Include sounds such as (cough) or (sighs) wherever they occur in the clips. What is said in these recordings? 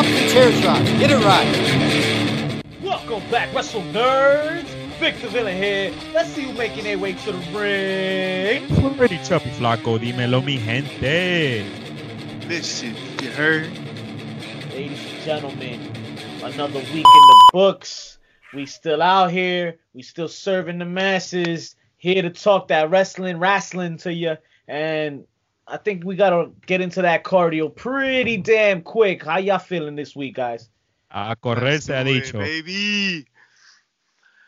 off the chair shot. Get it right. Welcome back, Wrestle Nerds. Victor Villain here. Let's see who's making their way to the ring. Pretty chubby flaco, dímelo mi gente. Listen, you heard? Ladies and gentlemen, another week in the books. We still out here. We still serving the masses. Here to talk that wrestling, wrestling to you. And I think we gotta get into that cardio pretty mm. damn quick. How y'all feeling this week, guys? A correr se ha Let's do it, dicho. baby.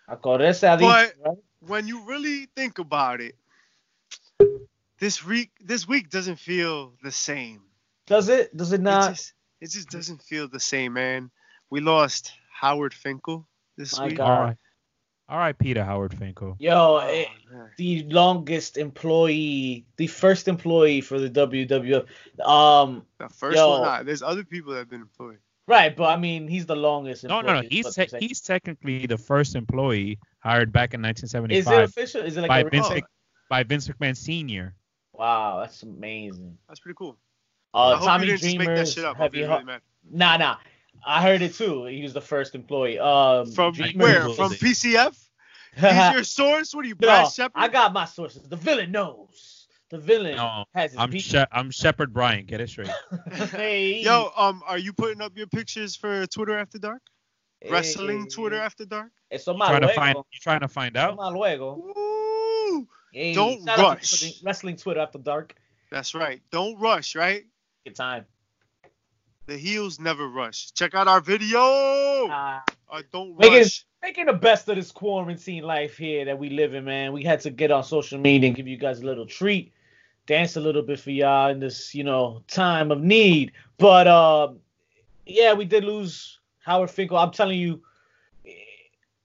A correr se ha dicho, But- When you really think about it, this week this week doesn't feel the same. Does it? Does it It not? just, it just doesn't feel the same, man. We lost Howard Finkel this My week. God. All right. All right, Peter Howard Finkel. Yo, Oh, it, the longest employee, the first employee for the WWF. Um, The first Yo. one, nah, there's other people that have been employed. right, but I mean, he's the longest. No, Employee, no, no. He's te- what I'm saying. he's technically the first employee hired back in Is it 1975 official? Is it like by a Vince Oh. Mc- by Vince McMahon Sr. Wow, that's amazing. That's pretty cool. Uh, I hope Tommy you didn't just make that shit up. Heavy heart. really mad. Nah, nah. I heard it too. He was the first employee. Um, From Dreamer where? From PCF? He's (laughs) your source? What are you, No, Brad Shepard? I got my sources. The villain knows. The villain No, has his I'm beat. she- I'm Shepherd Bryant. Get it straight. (laughs) hey, Yo, um, are you putting up your pictures for Twitter After Dark? Eh, Wrestling eh, Twitter eh. After Dark? Eso más trying to luego. find you trying to find Eso out. más luego. Woo! Hey, Don't shout out to rush. Wrestling Twitter after dark. That's right. Don't rush, right? Good time. The heels never rush. Check out our video. Uh, Uh, don't Make it- rush. making the best of this quarantine life here that we live in, man. We had to get on social media and give you guys a little treat, dance a little bit for y'all in this, you know, time of need. But um, yeah, we did lose Howard Finkel. I'm telling you,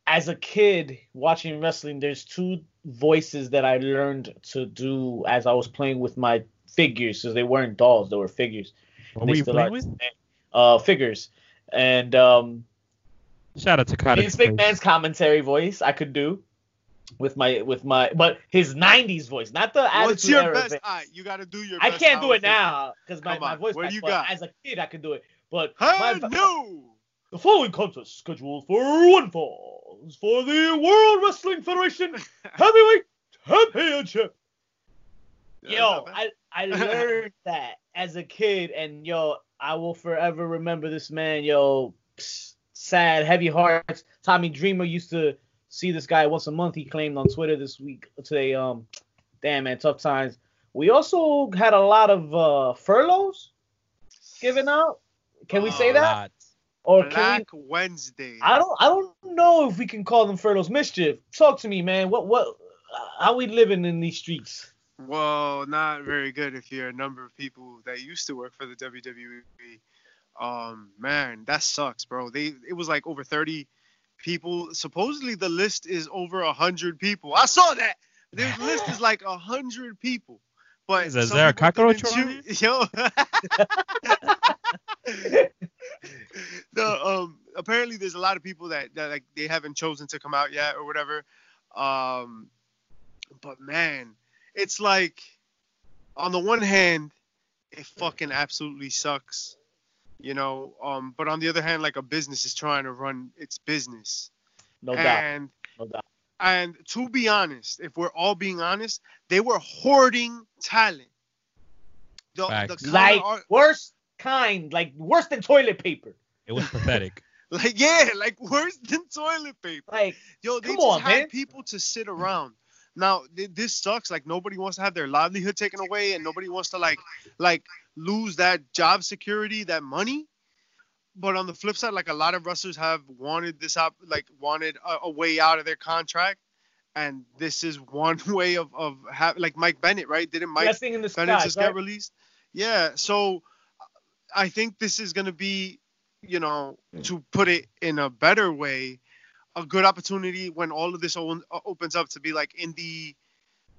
as a kid watching wrestling, there's two voices that I learned to do as I was playing with my figures, because they weren't dolls, they were figures. What They were you playing with? Uh, figures. And um, Shout out to Carter. Vince McMahon's commentary voice I could do with my with my but his 90s voice, not the attitude What's your era best? Vince. All right, you got to do your I best. can't do Howard it now because my, my voice what do you got? as a kid I could do it. But Finkel. my, Hey, no. the following contest scheduled for one fall is for the World Wrestling Federation (laughs) Heavyweight Championship. That's Yo. I, I (laughs) learned that as a kid, and yo, I will forever remember this man. Yo, psst, sad, heavy hearts. Tommy Dreamer used to see this guy once a month. He claimed on Twitter this week today. Um, damn man, tough times. We also had a lot of uh, furloughs given out. Can we say that, Lot. or can we? Black Wednesday. I don't. I don't know if we can call them furloughs. Mischief. Talk to me, man. What? What? How we living in these streets? Well, not very good if you're a number of people that used to work for the WWE. Um, man, that sucks, bro. They it was like over 30 people. Supposedly the list is over 100 people. I saw that. The (laughs) list is like 100 people. But Is there- is there a cockroach around Yo. (laughs) the um apparently there's a lot of people that, that like they haven't chosen to come out yet or whatever. Um but man, it's like on the one hand, it fucking absolutely sucks. You know, um, but on the other hand, like a business is trying to run its business. No doubt. and No doubt. and to be honest, if we're all being honest, they were hoarding talent. The, the Facts. like of art- worst kind, like worse than toilet paper. It was pathetic. (laughs) like yeah, like worse than toilet paper. Like Yo, they Come just on, had man. people to sit around. Now th- this sucks. Like nobody wants to have their livelihood taken away, and nobody wants to like like lose that job security, that money. But on the flip side, like a lot of wrestlers have wanted this up, like wanted a, a way out of their contract, and this is one (laughs) way of of ha- like Mike Bennett, right? Didn't Mike blessing in the Bennett sky. just Right? get released? Yeah. So I think this is gonna be, you know, hmm. to put it in a better way, a good opportunity when all of this opens up to be like indie,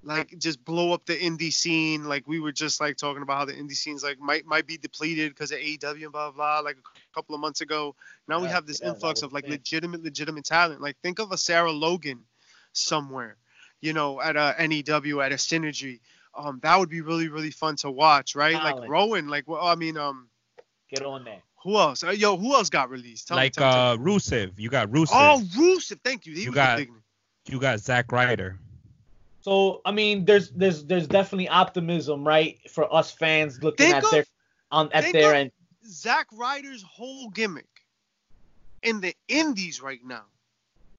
like just blow up the indie scene. Like we were just like talking about how the indie scenes like might might be depleted because of AEW and blah blah. Like a couple of months ago, now we have this yeah, influx of like big. legitimate legitimate talent. Like think of a Sarah Logan somewhere, you know, at a NEW at a Synergy. Um, that would be really really fun to watch, right? Like Rowan, like well, I mean, um, Get on there. Who else? Uh, yo, who else got released? Tell like me, tell uh me. Rusev. You got Rusev. Oh, Rusev. Thank you. He You was got- big. You got Zack Ryder. So I mean, there's there's there's definitely optimism, right, for us fans looking Think at of- their on at think their of- end. Zack Ryder's whole gimmick in the indies right now.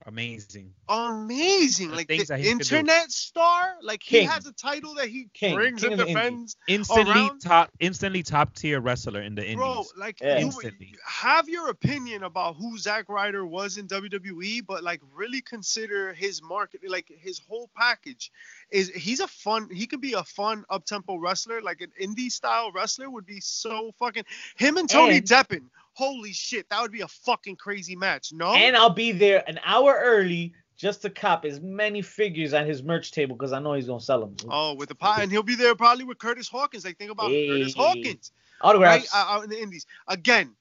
Amazing. Amazing. The like the that he could do. internet star. Like he has a title that he King. brings King and of the defends. Instantly Around- top instantly top tier wrestler in the indies. Bro, like Yeah. you Instantly. have your opinion about who Zack Ryder was in WWE, but like really consider his market, like his whole package. Is he's a fun? He could be a fun up tempo wrestler, like an indie style wrestler would be so fucking. Him and Tony And- Deppen, holy shit, that would be a fucking crazy match. No, And I'll be there an hour early just to cop as many figures at his merch table because I know he's gonna sell them. oh with the pie, and he'll be there probably with Curtis Hawkins. Like think about Curtis Hawkins. Autographs. out out in the indies again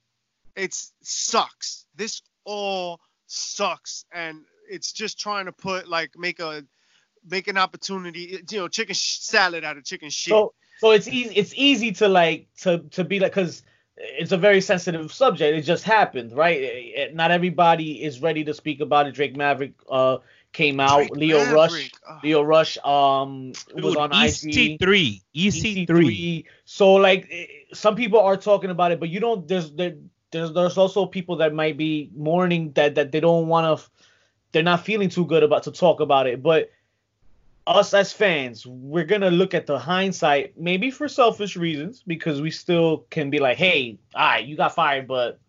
it's sucks this all sucks and it's just trying to put like make a make an opportunity you know chicken sh- salad out of chicken shit So so it's easy it's easy to like to to be like because it's a very sensitive subject. It just happened, right? Eh, eh, Not everybody is ready to speak about it. Drake Maverick uh came out. Drake Leo Maverick, Rush. ugh. Leo Rush um was on E IG. EC3. EC3. EC3. So like eh, some people are talking about it, but you don't. There's there, there's there's also people that might be mourning that that they don't want to. They're not feeling too good about to talk about it. But us as fans, we're gonna look at the hindsight, maybe for selfish reasons, because we still can be like, hey, all right, you got fired, but.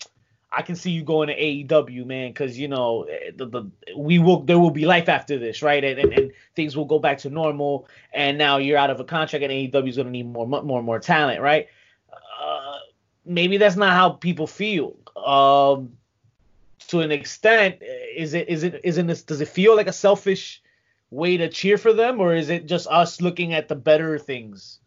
I can see you going to AEW, man, because you know the, the we will there will be life after this, right? And, and and things will go back to normal. And now you're out of a contract, and AEW is gonna need more mo- more more talent, right? Uh, maybe that's not how people feel. Um, to an extent, is it is it isn't this does it feel like a selfish way to cheer for them, or is it just us looking at the better things?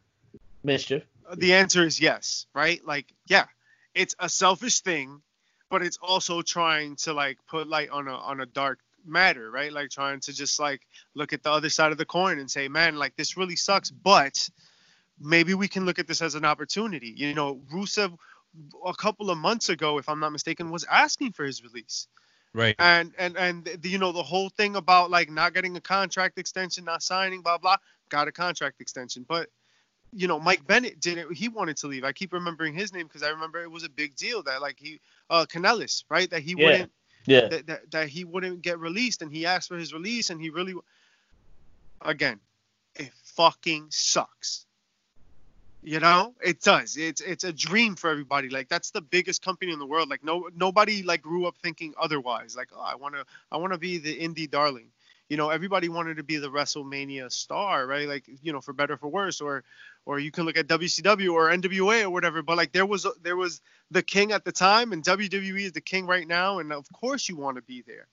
Mischief. the answer is yes right like yeah it's a selfish thing but it's also trying to like put light on a on a dark matter right like trying to just like look at the other side of the coin and say man like this really sucks but maybe we can look at this as an opportunity you know rusev a couple of months ago if i'm not mistaken was asking for his release Right. and and and the, you know the whole thing about like not getting a contract extension not signing blah blah got a contract extension but you know mike bennett didn't he wanted to leave i keep remembering his name because i remember it was a big deal that like he uh Kanellis, right that he Yeah. wouldn't Yeah. that, that, that he wouldn't get released and he asked for his release and he really again it fucking sucks you know? It does. It's it's a dream for everybody. Like that's the biggest company in the world. Like no nobody like grew up thinking otherwise. Like oh i want to i want to be the indie darling. You know everybody wanted to be the wrestlemania star right? Like you know for better or for worse or or you can look at WCW or NWA or whatever but like there was there was the king at the time and WWE is the king right now and of course you want to be there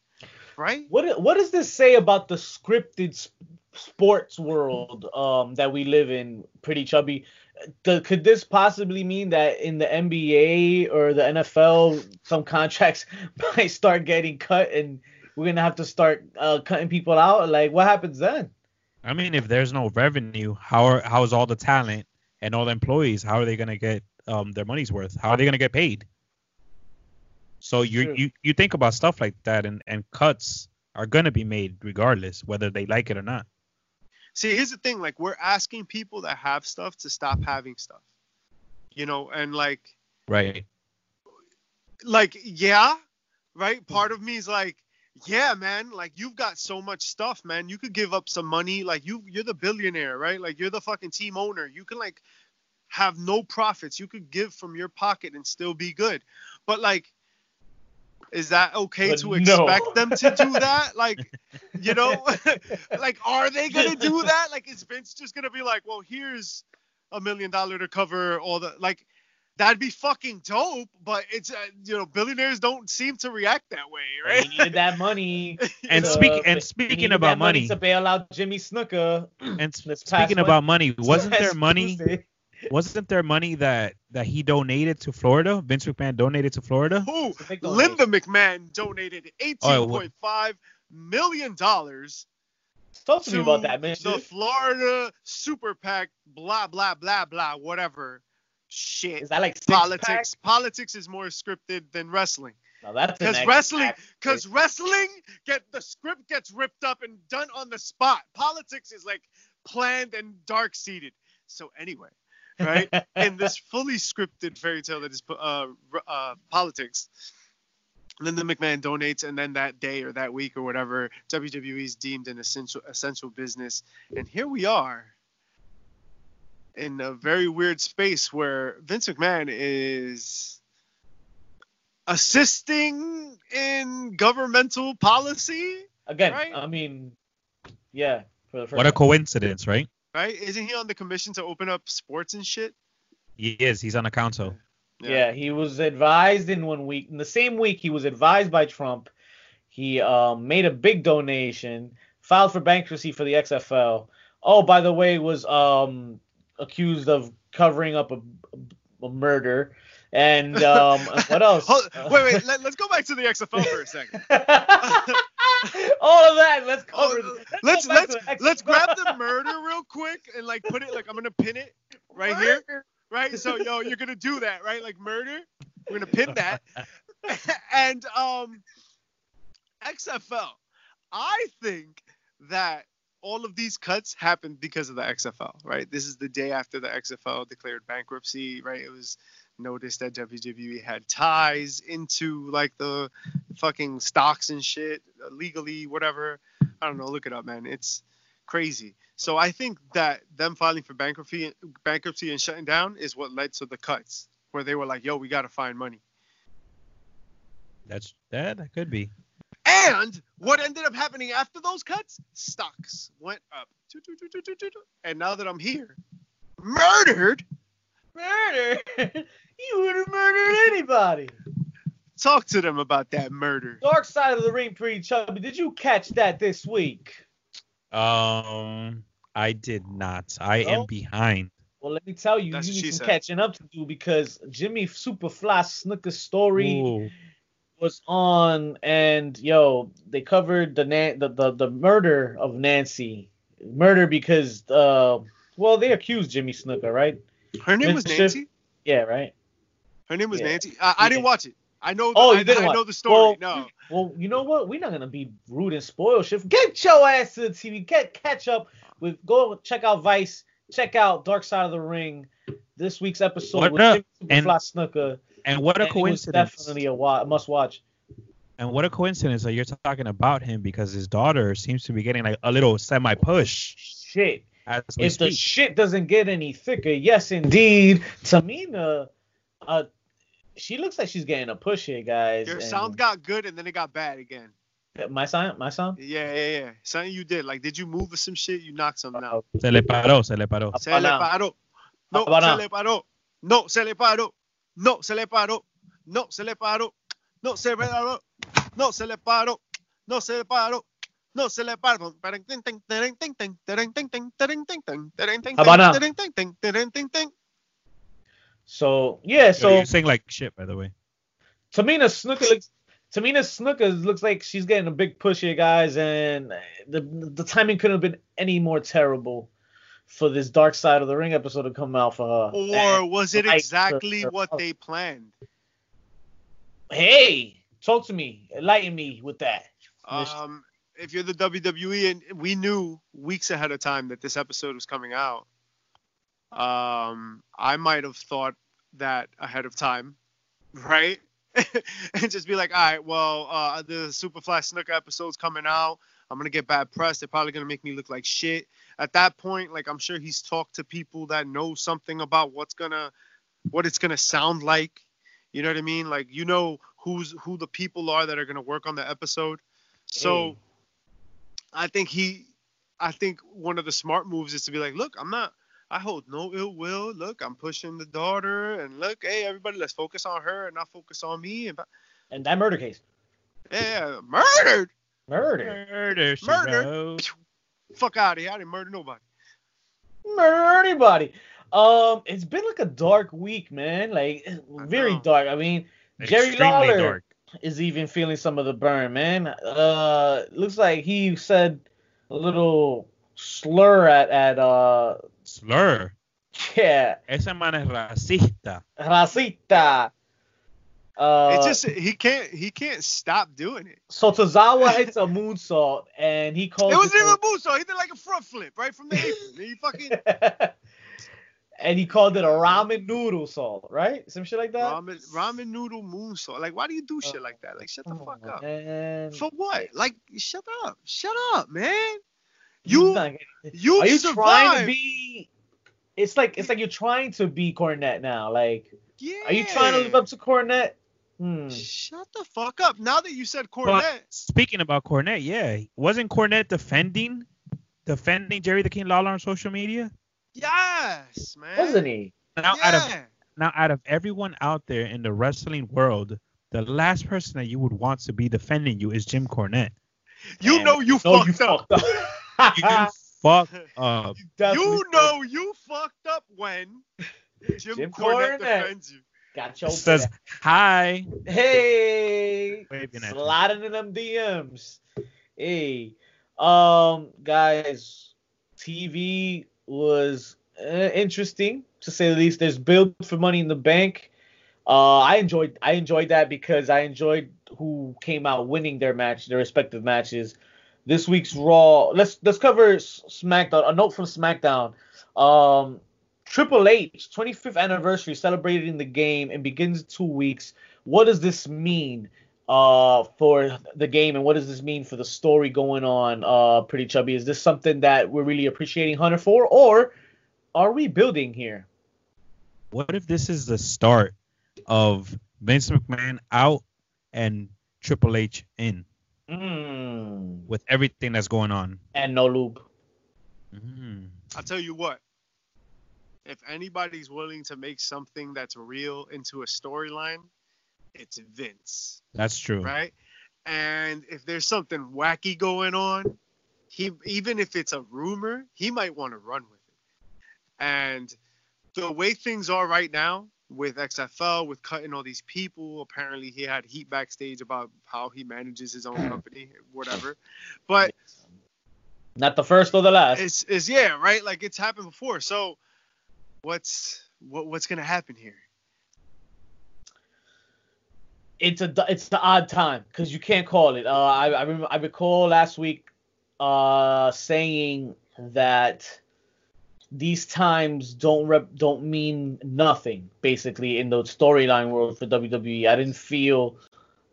right? What what does this say about the scripted s- sports world um, that we live in? Pretty chubby. The, could this possibly mean that in the NBA or the NFL, some contracts (laughs) might start getting cut and we're gonna have to start uh, cutting people out? Like, what happens then? I mean, if there's no revenue, how are how is all the talent and all the employees? How are they gonna get um their money's worth? How are they gonna get paid? So you True. you you think about stuff like that, and and cuts are gonna be made regardless whether they like it or not. See, here's the thing. Like, we're asking people that have stuff to stop having stuff. You know, and like, Right. like, yeah, right. Part of me is like, yeah, man. Like, you've got so much stuff, man. You could give up some money. Like, you you're the billionaire, right? Like, you're the fucking team owner. You can like have no profits. You could give from your pocket and still be good. But like, is that okay But to no. expect them to do (laughs) that? Like, you know, (laughs) like, are they gonna do that? Like, is Vince just gonna be like, well, here's a million dollar to cover all the like? That'd be fucking dope, but it's uh, you know billionaires don't seem to react that way, They right? needed that money. (laughs) And to- speak and speaking needed about that money, to bail out Jimmy Snuka. and (clears throat) s- speaking about money, wasn't there money? Tuesday. Wasn't there money that that he donated to Florida? Vince McMahon donated to Florida. Who? a big donation. Linda McMahon donated eighteen what- point five million dollars Talk to to me about that, man. the Florida Super PAC, blah blah blah blah, whatever, shit. Is that like six politics. Politics is more scripted than wrestling. Now that's Because wrestling, because wrestling, get the script gets ripped up and done on the spot. Politics is like planned and dark seated. So anyway, right? (laughs) in this fully scripted fairy tale that is uh, r- uh, politics. Linda McMahon donates, and then that day or that week or whatever, WWE is deemed an essential essential business, and here we are in a very weird space where Vince McMahon is assisting in governmental policy, Again, right? I mean, yeah. For the first What a coincidence, right? Right? Isn't he on the commission to open up sports and shit? He is. He's on the council. Yeah. he was advised in one week. In the same week, he was advised by Trump. He um, made a big donation, filed for bankruptcy for the XFL. Oh, by the way, was um, accused of covering up a, a murder. And (laughs) um, what else? Hold- wait, wait. Let, us go back to the XFL for a (laughs) second. All of that. Let's cover. Oh, let's let's let's let's grab the murder real quick and like put it like I'm gonna pin it right here, right? So yo, you're gonna do that, right? Like murder. We're gonna pin that. (laughs) and um, XFL. I think that all of these cuts happened because of the XFL, right? This is the day after the XFL declared bankruptcy, right? It was noticed that WWE had ties into like the fucking stocks and shit legally, whatever. I don't know. Look it up, man. It's crazy. So I think that them filing for bankruptcy, bankruptcy and shutting down is what led to the cuts, where they were like, "Yo, we got to find money." That's that. That could be. And what ended up happening after those cuts? Stocks went up. And now that I'm here, murdered. Murder? (laughs) you would have murdered anybody. Talk to them about that murder. Dark side of the ring, pretty chubby. Did you catch that this week? Um, I did not. I No? am behind. Well, let me tell you, That's you what need some said. catching up to do because Jimmy Superfly Snuka's story Ooh. was on, and yo, they covered the Nan- the, the the murder of Nancy, murder because uh, well, they accused Jimmy Snuka, right? Her name was Mr. Nancy. Yeah, right. Her name was Yeah. Nancy. I, I didn't watch it. I know. Oh, I, you didn't I watch know the story. Well, no. Well, you know what? We're not gonna be rude and spoil shit. Get your ass to the TV. Get catch up with. Go check out Vice. Check out Dark Side of the Ring. This week's episode What with up? And- Superfly Snuka. And what a and it was coincidence. definitely a wa- must watch. And what a coincidence that you're talking about him because his daughter seems to be getting like a little semi push Shit. as we If the shit doesn't get any thicker, yes indeed. Tamina, uh, she looks like she's getting a push here, guys. Your and- sound got good and then it got bad again. my sound, my sound. Yeah, yeah, yeah. Something you did. Like, did you move some shit? You knocked something out. Se le paró, se le paró. Se le Apana. paró. No, se le paró. No, se le paró. No, se le paró. No, se le paró. No, se le paró. No, se le paró. No, se le paró. No, se le paró. Habana. Habana. So yeah, So so you sing like shit, by the way. Tamina Snuka looks. Tamina Snuka looks like she's getting a big push here, guys, and the the timing couldn't have been any more terrible for this Dark Side of the Ring episode to come out for her. Or And, was it exactly her- what they planned? hey, talk to me, enlighten me with that. Um, if you're the WWE and we knew weeks ahead of time that this episode was coming out, um, I might have thought that ahead of time, right? (laughs) and just be like, all right, well, uh, the Superfly Snuka episode's coming out. I'm gonna get bad press. They're probably gonna make me look like shit. At that point, like I'm sure he's talked to people that know something about what's gonna, what it's gonna sound like. You know what I mean? Like you know who's who the people are that are gonna work on the episode. So. I think he I think one of the smart moves is to be like, look, I'm not I hold no ill will. Look, I'm pushing the daughter and look, hey everybody, let's focus on her and not focus on me. And And that murder case, yeah, murdered. murder, Murder, she Murder. Fuck out of here. I didn't murder nobody. murder anybody. Um, it's been like a dark week, man. Like very know. dark. I mean, Jerry Lawler dark. is even feeling some of the burn, man. Uh, looks like he said a little slur at at uh Slur. Yeah, Ese man es racista. racista. Uh, it's just he can't he can't stop doing it. so Tozawa hits a moonsault and he calls It wasn't even a moonsault. He did like a front flip right from the apron. And (laughs) he fucking and he called it a ramen noodle salt, right? Some shit like that. ramen ramen noodle moonsault. Like why do you do shit like that? Like shut the Come fuck up. man. For what? Like shut up. Shut up, man. He's You you are you survived. trying to be? It's like it's like you're trying to be Cornette now. Like, yeah. are you trying to live up to Cornette? Hmm. Shut the fuck up. Now that you said But Cornette, speaking about Cornette, yeah, wasn't Cornette defending defending Jerry the King Lawler on social media? yes, man. Wasn't he? Now out of now out of everyone out there in the wrestling world, the last person that you would want to be defending you is Jim Cornette. You Man, know you No, fucked you up. fucked up. (laughs) You (laughs) fuck up. definitely You fucked know you fucked up when Jim, Jim Cornette, Cornette. defends you. Got your Says back. hi. Hey, Waving at you. sliding in them DMs. Hey, um, guys, TV was uh, interesting to say the least. There's build for Money in the Bank. Uh, I enjoyed I enjoyed that because I enjoyed who came out winning their match, their respective matches. This week's Raw. Let's let's cover SmackDown. A note from SmackDown. Um, Triple H 25th anniversary celebrated in the game and begins two weeks. What does this mean uh, for the game and what does this mean for the story going on? Uh, Pretty Chubby, is this something that we're really appreciating Hunter for, or are we building here? What if this is the start of Vince McMahon out and Triple H in Mm. with everything that's going on? And no lube. Mm. I'll tell you what. If anybody's willing to make something that's real into a storyline, it's Vince, That's true. right? And if there's something wacky going on, he even if it's a rumor, he might want to run with it. And the way things are right now with XFL, with cutting all these people, apparently he had heat backstage about how he manages his own (clears throat) company, whatever. But Not the first or the last. it's, it's yeah, right? Like it's happened before. So what's what, what's gonna happen here? it's a it's the odd time because you can't call it. Uh, I I, remember, I recall last week uh saying that these times don't rep, don't mean nothing basically in the storyline world for WWE. I didn't feel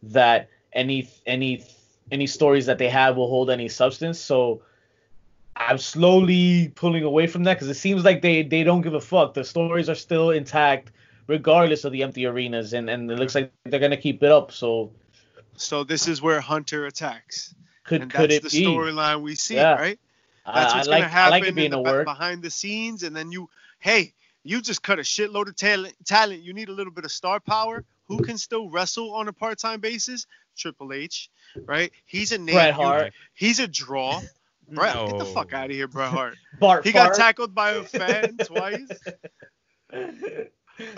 that any any any stories that they have will hold any substance. So I'm slowly pulling away from that because it seems like they they don't give a fuck. The stories are still intact regardless of the empty arenas, and and it looks like they're gonna keep it up. So So this is where Hunter attacks, could and could that's it the storyline we see, Yeah. right? I, That's I what's like gonna I happen like being in the a work. behind the scenes, and then you, hey, you just cut a shitload of talent. Talent. You need a little bit of star power. Who mm-hmm. can still wrestle on a part-time basis? Triple H, right? He's a name. Bret Hart, He's a draw. (laughs) Bret, get the fuck out of here, Bret Hart. (laughs) Bart He got tackled by a fan (laughs) twice, that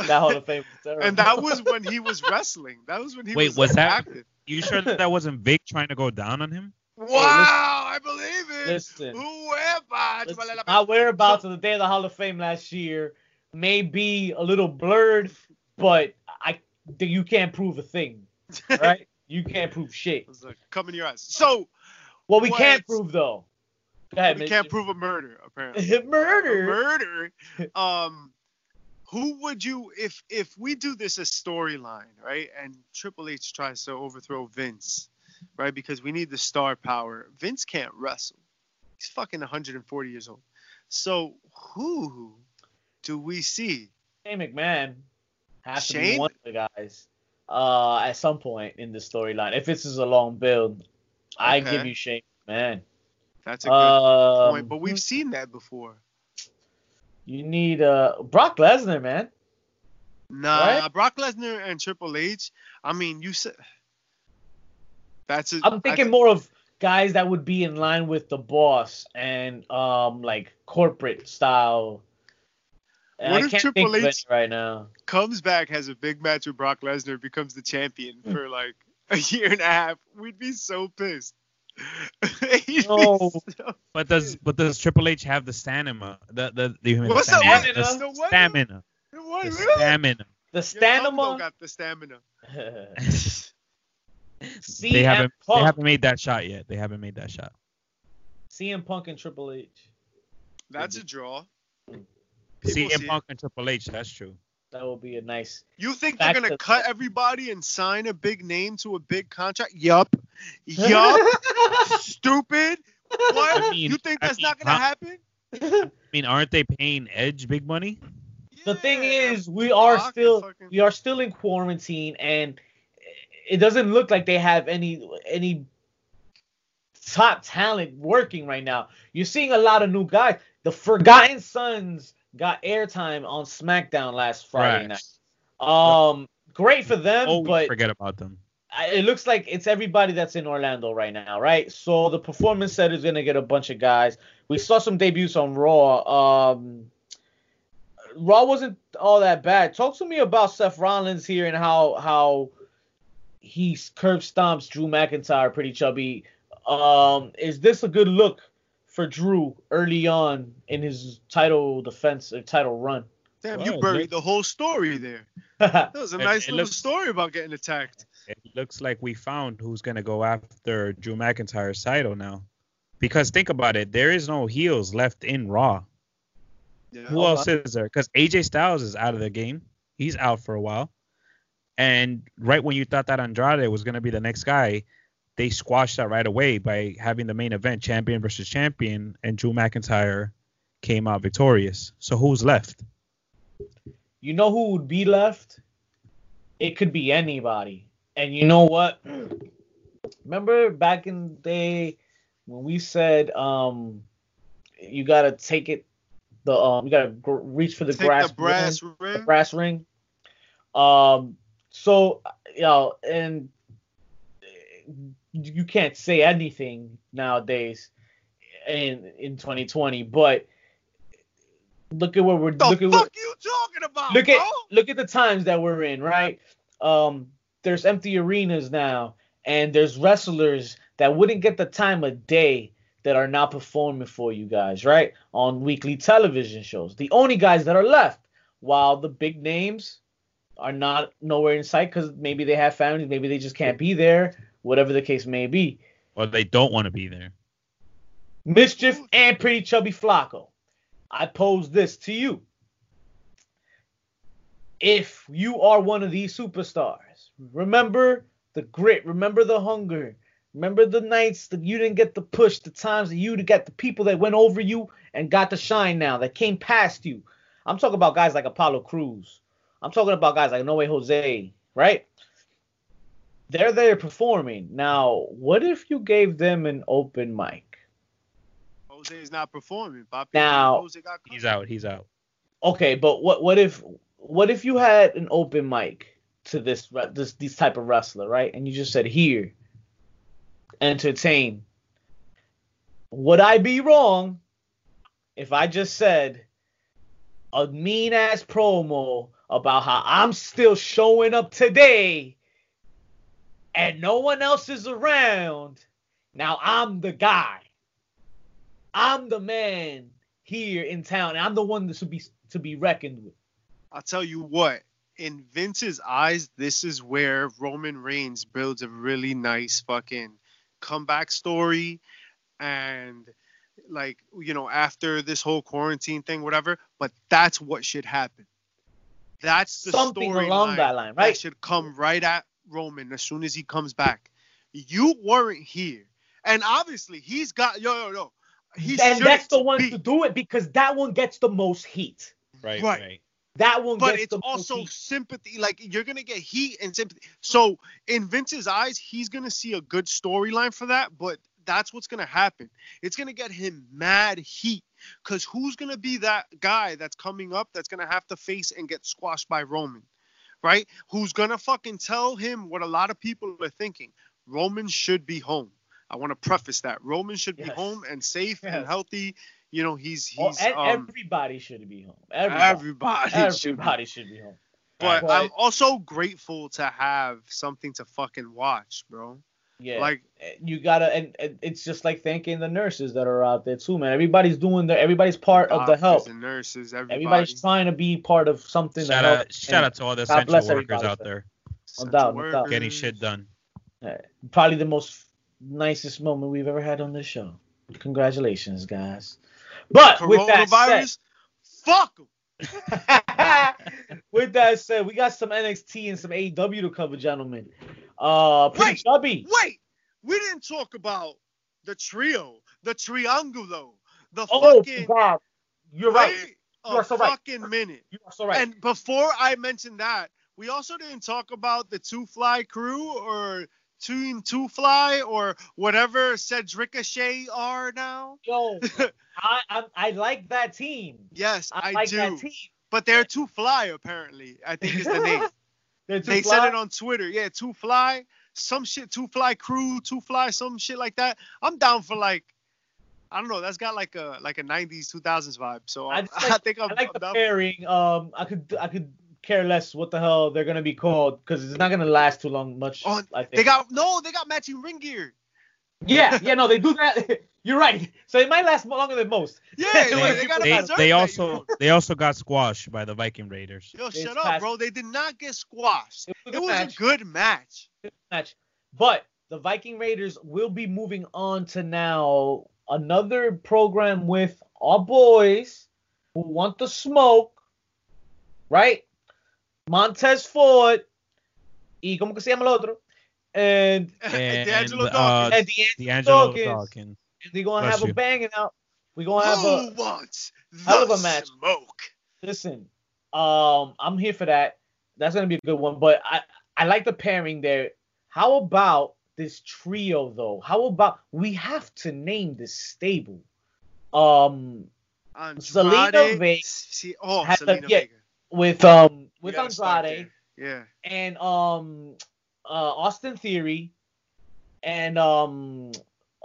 Hall of Fame was terrible. and that was when he was wrestling. That was when he Wait, was, was like, that- active. You sure that, that wasn't Vic trying to go down on him? Wow, I believe it. Listen, Whoever. listen, my whereabouts of the day of the Hall of Fame last year may be a little blurred, but I you can't prove a thing, (laughs) right? you can't prove shit. come in your eyes. So What we What? can't prove though. Go ahead, we Mitch. can't prove a murder, apparently. (laughs) murder. murder. Um, who would you if if we do this as storyline, right? And Triple H tries to overthrow Vince, right? Because we need the star power. Vince can't wrestle. He's fucking 140 years old. So who do we see? Shane McMahon has to be one of the guys uh, at some point in the storyline. If this is a long build, I give you Shane McMahon. That's a good Um, point. But we've seen that before. You need uh Brock Lesnar, man. Nah, Right? Brock Lesnar and Triple H. I mean, you said that's. A, I'm thinking more of guys that would be in line with the boss and um like corporate style. And What I if can't Triple think of H- right now. comes back, has a big match with Brock Lesnar, becomes the champion for like a year and a half. We'd be so pissed. (laughs) No. But does but does Triple H have the stamina? The the the, What's the that? stamina? What? The The what? stamina. What, The stamina. The Your Tumbo stamina. got the stamina. (laughs) CM they haven't they haven't made that shot yet. They haven't made that shot. CM Punk and Triple H. That's a draw. People CM see it. Punk and Triple H. That's true. That will be a nice. You think they're gonna to- cut everybody and sign a big name to a big contract? Yup. Yup. (laughs) Stupid. What? I mean- you think I that's mean, not gonna happen? I mean, aren't they paying Edge big money? the thing is, we are still fucking- we are still in quarantine, and it doesn't look like they have any any top talent working right now. You're seeing a lot of new guys. The Forgotten Sons got airtime on SmackDown last Friday Facts. night. Um, great for them, Oh, but forget about them. It looks like it's everybody that's in Orlando right now, right? So the performance set is gonna get a bunch of guys. We saw some debuts on Raw. Um, Raw wasn't all that bad. Talk to me about Seth Rollins here and how how he curb stomps Drew McIntyre pretty chubby. Um, is this a good look for Drew early on in his title defense or title run? Damn, Wow, you buried look- the whole story there. (laughs) That was a It- nice it little looks- story about getting attacked. It looks like we found who's gonna go after Drew McIntyre's title now. Because think about it, there is no heels left in Raw. Yeah. Who else is there? Because AJ Styles is out of the game. He's out for a while. And right when you thought that Andrade was gonna be the next guy, they squashed that right away by having the main event champion versus champion, and Drew McIntyre came out victorious. So who's left? You know who would be left? It could be anybody. And you know what? (clears throat) Remember back in the day when we said um you gotta take it the um you gotta gr- reach for the Take grass the brass ring, ring. the brass ring. Um so you know and you can't say anything nowadays in in 2020 but look at what we're the look at fuck what, you talking about, look at bro? look at the times that we're in, right? Um, there's empty arenas now, and there's wrestlers that wouldn't get the time of day that are not performing for you guys, right? On weekly television shows. The only guys that are left, while the big names are not nowhere in sight because maybe they have families, maybe they just can't be there, whatever the case may be. Or they don't want to be there. Mischief and Pretty Chubby Flacco. I pose this to you. If you are one of these superstars, remember the grit, remember the hunger, remember the nights that you didn't get the push, the times that you got the people that went over you and got the shine now, that came past you. I'm talking about guys like Apollo Crews. I'm talking about guys like No Way Jose, right? They're there performing. Now, what if you gave them an open mic? Jose's not performing. Papi. Now- Jose got. He's out. He's out. Okay, but what what if what if you had an open mic to this this this type of wrestler, right? And you just said here, entertain. Would I be wrong if I just said a mean ass promo about how I'm still showing up today and no one else is around? Now I'm the guy. I'm the man here in town. I'm the one that should be to be reckoned with. I'll tell you what. In Vince's eyes, this is where Roman Reigns builds a really nice fucking comeback story, and like you know after this whole quarantine thing, whatever. But that's what should happen. That's the Something storyline along that line, that right? should come right at Roman as soon as he comes back. You weren't here, and obviously he's got yo yo yo. He and that's the one be. to do it because that one gets the most heat. Right. Right. Right. That one but gets it's the most But it's also heat. sympathy. Like you're gonna get heat and sympathy. So in Vince's eyes, he's gonna see a good storyline for that. But that's what's gonna happen. It's gonna get him mad heat. Cause who's gonna be that guy that's coming up that's gonna have to face and get squashed by Roman, right? Who's gonna fucking tell him what a lot of people are thinking? Roman should be home. I want to preface that Roman should be home and safe Yes. and healthy. You know, he's he's and um, everybody should be home. Everybody, everybody, should be should be home. but But- I'm also grateful to have something to fucking watch, bro. Yeah. Like you gotta, and, and it's just like thanking the nurses that are out there too, man. Everybody's doing their, everybody's part of the help. and nurses, everybody. Everybody's trying to be part of something. to Shout help. out, shout out to all the God essential workers out there Essential doubt, no doubt. getting shit done. Uh, Probably the most nicest moment we've ever had on this show. Congratulations, guys. But with that said, Coronavirus, fuck 'em. (laughs) with that said, we got some NXT and some AEW to cover, gentlemen. Uh, pretty Wait, chubby. Wait, we didn't talk about the trio, the triangulo, the Oh fucking. God, you're right. You are so right. fucking minute. You are so right. And before I mentioned that, we also didn't talk about the two fly crew or team two fly or whatever Cedric Ricochet are now. (laughs) Yo, I, I I like that team. Yes, I, I, like do. that team. But they're two fly apparently. I think is the name. (laughs) They're too they fly. said it on Twitter. Yeah, two fly, some shit, two fly crew, two fly, some shit like that. I'm down for like, I don't know. That's got like a like a 90s, 2000s vibe. So I (laughs) I, just I think I'm, I like I'm the down. pairing. Um, I could I could care less what the hell they're gonna be called because it's not gonna last too long. Much. Oh, I think. They got no, they got matching ring gear. Yeah, yeah, no, they do that. (laughs) You're right. So it might last longer than most. Yeah, (laughs) They- they, they gotta They, they also they also got squashed by the Viking Raiders. Yo, It's shut up, past- bro. They did not get squashed. It was a It good was match. a good match. match. But the Viking Raiders will be moving on to now another program with our boys who want the smoke, right? Montez Ford y como que se llama el otro? And, (laughs) And, D'Angelo uh, Dawkins. and D'Angelo D'Angelo Dawkins. Dawkins. They're gonna Bless have you. a banging out. We're gonna have Who a wants hell of a match. smoke? listen. Um, I'm here for that. That's gonna be a good one. But I I like the pairing there. How about this trio though? How about we have to name this stable? Um, Andrade, Zelina Vega See, oh, had the- Zelina yeah, Vega. with um with gotta Andrade. Yeah. and um uh Austin Theory and um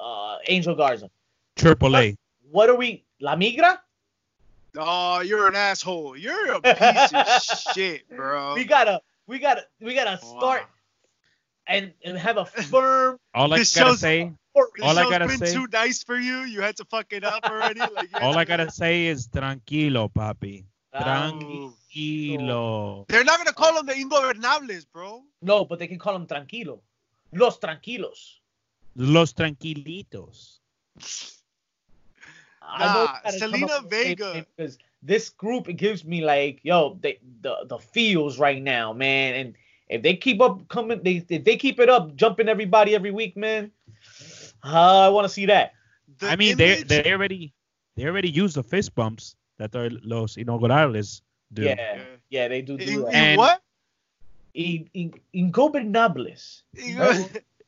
uh Angel Garza. Triple A. What are we? La Migra? Oh, you're an asshole. You're a (laughs) piece of shit, bro. We gotta we gotta we gotta start Wow. and, and have a firm All I This gotta say, This All I show's gotta been say- too nice for you. You had to fuck it up already. Like, all I gotta say is tranquilo, papi. um, Tranquilo. They're not gonna call them the Ingobernables, bro. No, but they can call them tranquilo. Los tranquilos. Los tranquilitos. Nah, you gotta come Zelina up with a safe Vega. Because this group it gives me like, yo, they, the the feels right now, man. And if they keep up coming, they if they keep it up, jumping everybody every week, man. uh, I want to see that. The I mean, they image- they already they already used the fist bumps that are los inaugurales do. Yeah, Yeah. yeah, they do In, do that. in what? In, in, ingobernables. In-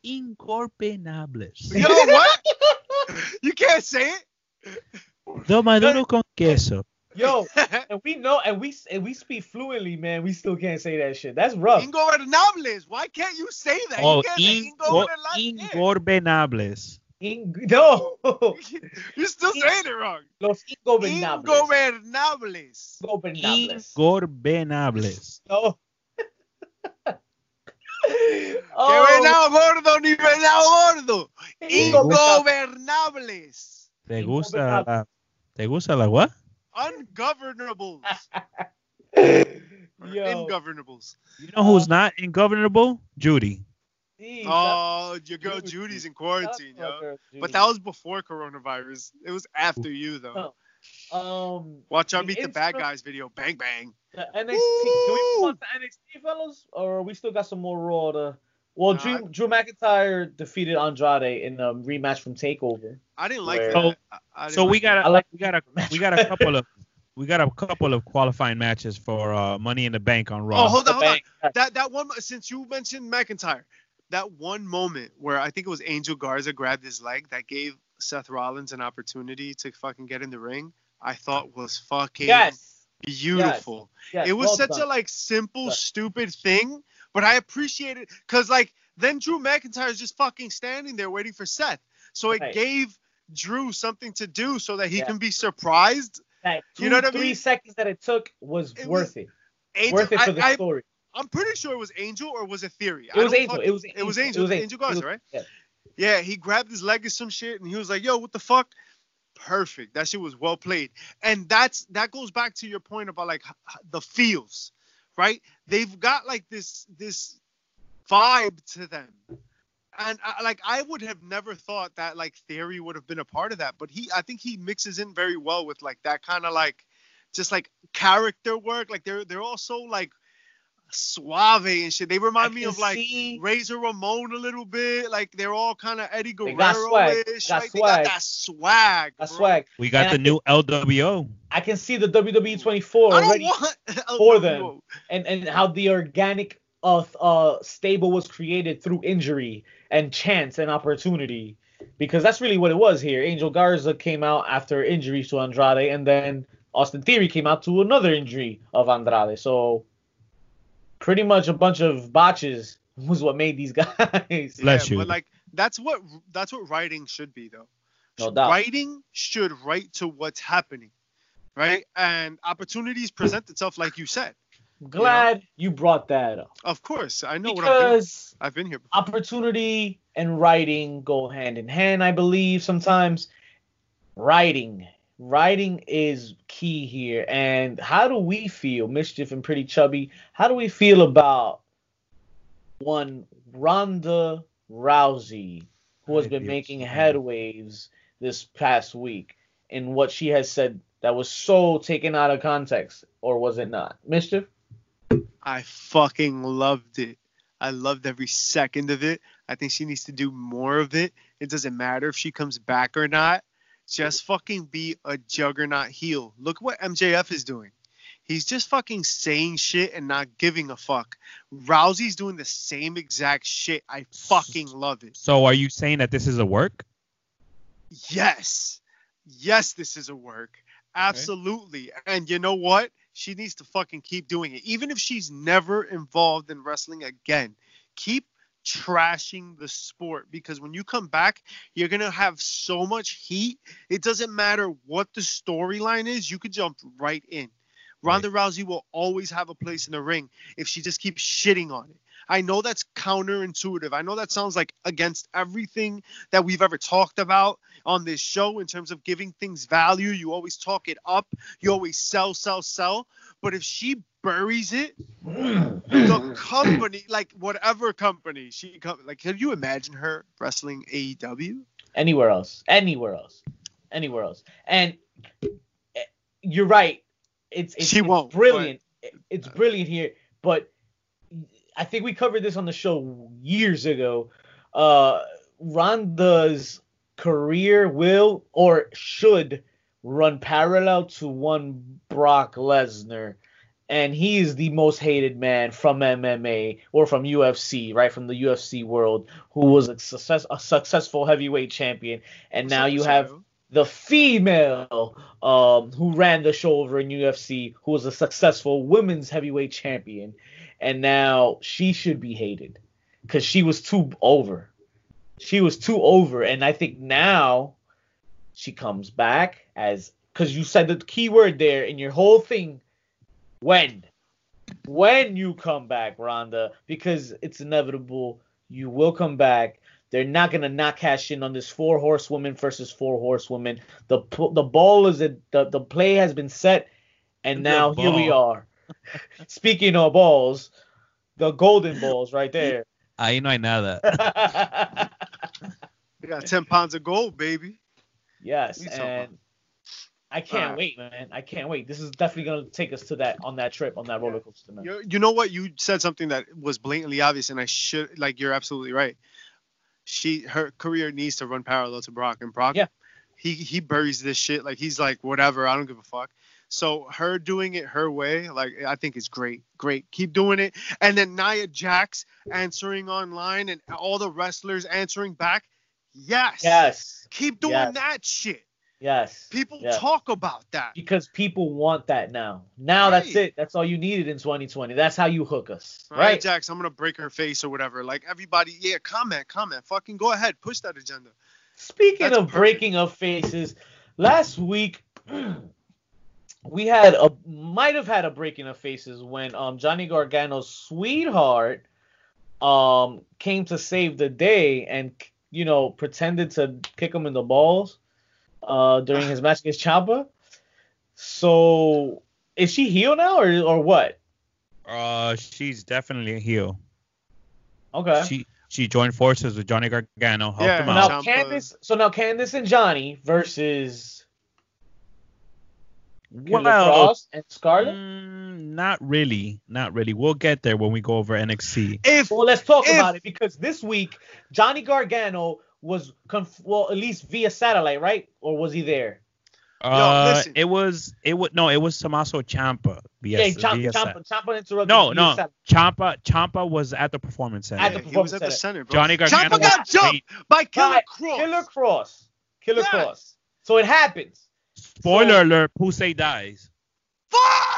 Incorpenables. Yo, what? you can't say Do maduro con queso. Yo, (laughs) and we know, and we and we speak fluently, man. We still can't say that shit. That's rough. Ingobernables. Why can't you say that? Oh, you can't say inco- Ingobernables. incorpenables. In, no, (laughs) You're still saying it wrong. los ingobernables. Ingobernables. Ingobernables. Incorpenables. No. (laughs) (laughs) Que oh, venado gordo ni venado gordo. Ingobernables. Ingobernables. ¿Te gusta la, ¿Te gusta la what? Ungovernables. Ingovernables. You know who's not ingovernable? Judy. geez, Oh, your girl Judy's in quarantine, yo. girl, But that was before coronavirus. It was after you, though. Um Watch out, the meet the bad guys video. Bang, bang. the NXT. Can we move on to NXT, fellas, or we still got some more Raw to? Well, Nah, Drew, Drew McIntyre defeated Andrade in a rematch from Takeover. I didn't like Where- that. I- I didn't So we like that. got I a, like we got a we got a couple of we got a couple of qualifying matches for uh, Money in the Bank on Raw. Oh, hold on, hold on. That that one since you mentioned McIntyre, that one moment where I think it was Angel Garza grabbed his leg that gave Seth Rollins an opportunity to fucking get in the ring. I thought was fucking Yes. beautiful. yes. it was well such done. a like simple, stupid thing, but I appreciate it because like then Drew McIntyre is just fucking standing there waiting for Seth, so it Right. gave Drew something to do so that he Yeah. can be surprised. That You know what I mean? three seconds that it took was It worth was- it. Angel, worth it for I- the I, story. I'm pretty sure it was Angel or was it Theory? It was Angel. fuck- It was Angel. It was Angel. Angel Garza, right? Yeah. Yeah, he grabbed his leg or some shit, and he was like, "Yo, what the fuck?" Perfect. That shit was well played, and that's that goes back to your point about like the feels, right? They've got like this this vibe to them, and I, like I would have never thought that like Theory would have been a part of that, but he I think he mixes in very well with like that kind of like just like character work. Like they're they're all so like suave and shit. They remind I me of like see- Razor Ramon a little bit. Like they're all kind of Eddie They got Guerrero swag. ish. Got Right? They got swag. that swag. That's bro. swag. We got And the I new LWO. I can see the WWE 24 already want (laughs) for them. And and how the organic uh, uh stable was created through injury and chance and opportunity because that's really what it was here. Angel Garza came out after injuries to Andrade, and then Austin Theory came out to another injury of Andrade. So pretty much a bunch of botches was what made these (laughs) guys. Bless yeah, you. But like that's what that's what writing should be though. No doubt. Writing should write to what's happening, right? And opportunities present itself, like you said. Glad you brought that up Of course, I know what I'm doing. because I've been here. Before. opportunity and writing go hand in hand, I believe sometimes. Writing. Writing is key here. And how do we feel, Mischief and Pretty Chubby? How do we feel about one Ronda Rousey, who has been making headwaves this past week in what she has said that was so taken out of context, or was it not? Mischief? I fucking loved it. I loved every second of it. I think she needs to do more of it. It doesn't matter if she comes back or not. Just fucking be a juggernaut heel. Look what MJF is doing. He's just fucking saying shit and not giving a fuck. Rousey's doing the same exact shit. I fucking love it. So are you saying that this is a work? Yes. Yes, this is a work. Absolutely. And you know what? She needs to fucking keep doing it. Even if she's never involved in wrestling again, keep trashing the sport because when you come back, you're going to have so much heat. It doesn't matter what the storyline is, you could jump right in. Ronda Rousey will always have a place in the ring if she just keeps shitting on it. I know that's counterintuitive. I know that sounds like against everything that we've ever talked about on this show in terms of giving things value. You always talk it up. You always sell, sell, sell. But if she buries it, (clears throat) the company, like whatever company she come, like, can you imagine her wrestling AEW? anywhere else, anywhere else, anywhere else. And eh, you're right. It's, it's She it's won't, brilliant. It's brilliant here, but I think we covered this on the show years ago. Uh, Ronda's career will or should run parallel to one Brock Lesnar. And he is the most hated man from MMA or from UFC, right? From the UFC world, who was a success a successful heavyweight champion. And now you have the female um, who ran the show over in UFC, who was a successful women's heavyweight champion, and now she should be hated because she was too over. She was too over, and I think now she comes back as because you said the key word there in your whole thing. When, when you come back, Ronda, because it's inevitable. You will come back. They're not gonna not cash in on this four horsewoman versus four horsewoman. The the ball is a, the the play has been set, and The now here we are. (laughs) Speaking of balls, the golden balls right there. Ahí no hay nada. We got 10 pounds of gold, baby. Yes, What are you and I can't wait, man. I can't wait. This is definitely gonna take us to that on that trip on that roller coaster, man. You, you know what? You said something that was blatantly obvious, and I should like. You're absolutely right. She her career needs to run parallel to Brock, and Brock, Yeah. he he buries this shit. Like he's like whatever. I don't give a fuck. So her doing it her way, like I think is great. Great. Keep doing it. And then Nia Jax answering online and all the wrestlers answering back. Yes. Yes, Keep doing Yes. that shit. yes. People Yeah. talk about that. because people want that now. Now that's it. That's all you needed in 2020. That's how you hook us, Right, right? Jax, I'm gonna break her face or whatever. Like everybody, yeah, comment, comment, fucking go ahead, push that agenda. Speaking That's of perfect. breaking of faces, last week (clears throat) we had a might have had a breaking of faces when um Johnny Gargano's sweetheart um came to save the day and you know pretended to kick him in the balls uh during his match against Ciampa. So is she heel now or or what? Uh, she's definitely a heel. Okay. She she joined forces with Johnny Gargano, helped Yeah, him so out. now Ciampa. Candice so now Candice and Johnny versus Killer Well, Cross and Scarlett. mm, not really, not really. We'll get there when we go over NXT. If Well, let's talk If- about it because this week Johnny Gargano was conf- well at least via satellite, right? Or was he there? Uh, listen. it was it was no, it was Tommaso Ciampa. Via, yeah, Ciampa, via Ciampa, Ciampa interrupted. No, no, satellite. Ciampa Ciampa was at the performance center. At the he was at the performance center, bro. Johnny Gargano Ciampa got was jumped late. by Killer Right, Cross. Killer Cross. Killer Yes. Cross. So it happens. Spoiler So- alert: Poussey dies. Fuck!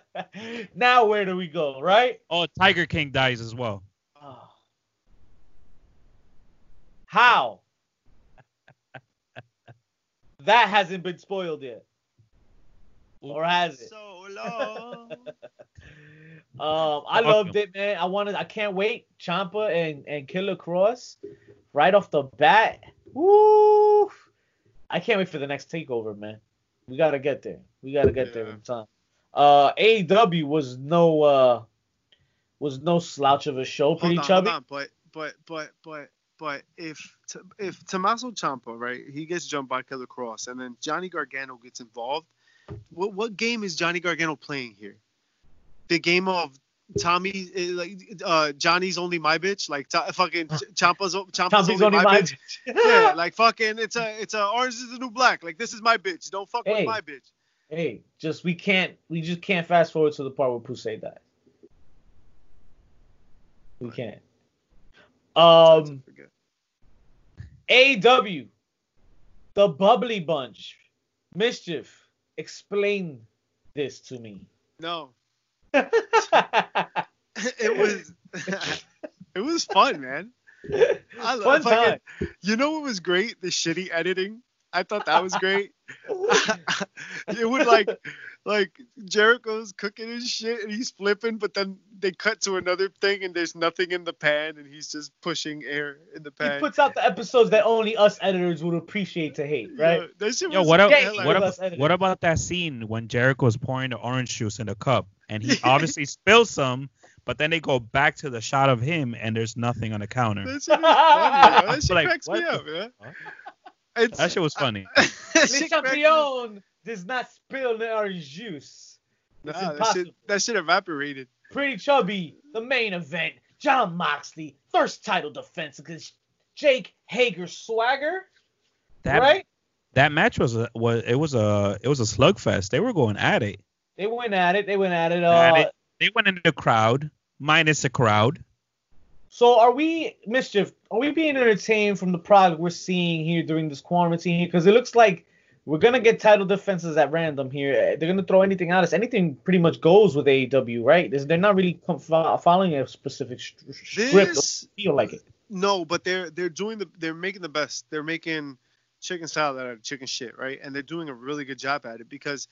(laughs) now where do we go, right? Oh, Tiger King dies as well. Oh. How? (laughs) that hasn't been spoiled yet. Or has it? So long. (laughs) Um, I loved it, man. I wanted, I can't wait. Ciampa and and Killer Cross, right off the bat. Woo! I can't wait for the next takeover, man. We gotta get there. We gotta get there in time. Uh, AEW was no uh was no slouch of a show. Pretty hold on, chubby. hold on. But but but but but if if Tommaso Ciampa, right, he gets jumped by Killer Cross, and then Johnny Gargano gets involved. What what game is Johnny Gargano playing here? The game of Tommy, eh, like uh, Johnny's only my bitch, like t- fucking Ch- (laughs) Ciampa's, Ciampa's only, only my my bitch. (laughs) yeah, like fucking, it's a it's a orange is the new black. Like this is my bitch. Don't fuck Hey. with my bitch. Hey, just we can't we just can't fast forward to the part where Poussey dies. We can't. Um AW, the bubbly bunch, mischief. Explain this to me. no, (laughs) (laughs) it was (laughs) it was fun, man. I love fucking, You know what was great? The shitty editing. I thought that was great. (laughs) it would like like Jericho's cooking his shit and he's flipping, but then they cut to another thing and there's nothing in the pan and he's just pushing air in the pan. He puts out the episodes that only us editors would appreciate to hate, right? Yeah, that shit Yo, what, up, Yeah, hilarious. what, with up, us editing. what about that scene when Jericho was pouring the orange juice in a cup and he (laughs) obviously spills some, but then they go back to the shot of him and there's nothing on the counter. That shit is funny. That (laughs) shit Like, cracks me up, man. fuck? It's, That shit was funny. (laughs) that Le shit cracks me up. Champion does not spill the orange juice. It's Nah, that, impossible. shit, that shit evaporated. Pretty chubby, the main event. Jon Moxley, first title defense against Jake Hager Swagger. That right? that match was a was it was a it was a slugfest. They were going at it. They went at it. They went at it. At Uh, it. They went into the crowd, minus the crowd. So are we mischief? Are we being entertained from the product we're seeing here during this quarantine here? Because it looks like we're gonna get title defenses at random here. Eh, They're gonna throw anything at us. Anything pretty much goes with AEW, right? They're not really following a specific script. This Feel like it. no, but they're they're doing the they're making the best. They're making chicken salad out of chicken shit, right? And they're doing a really good job at it because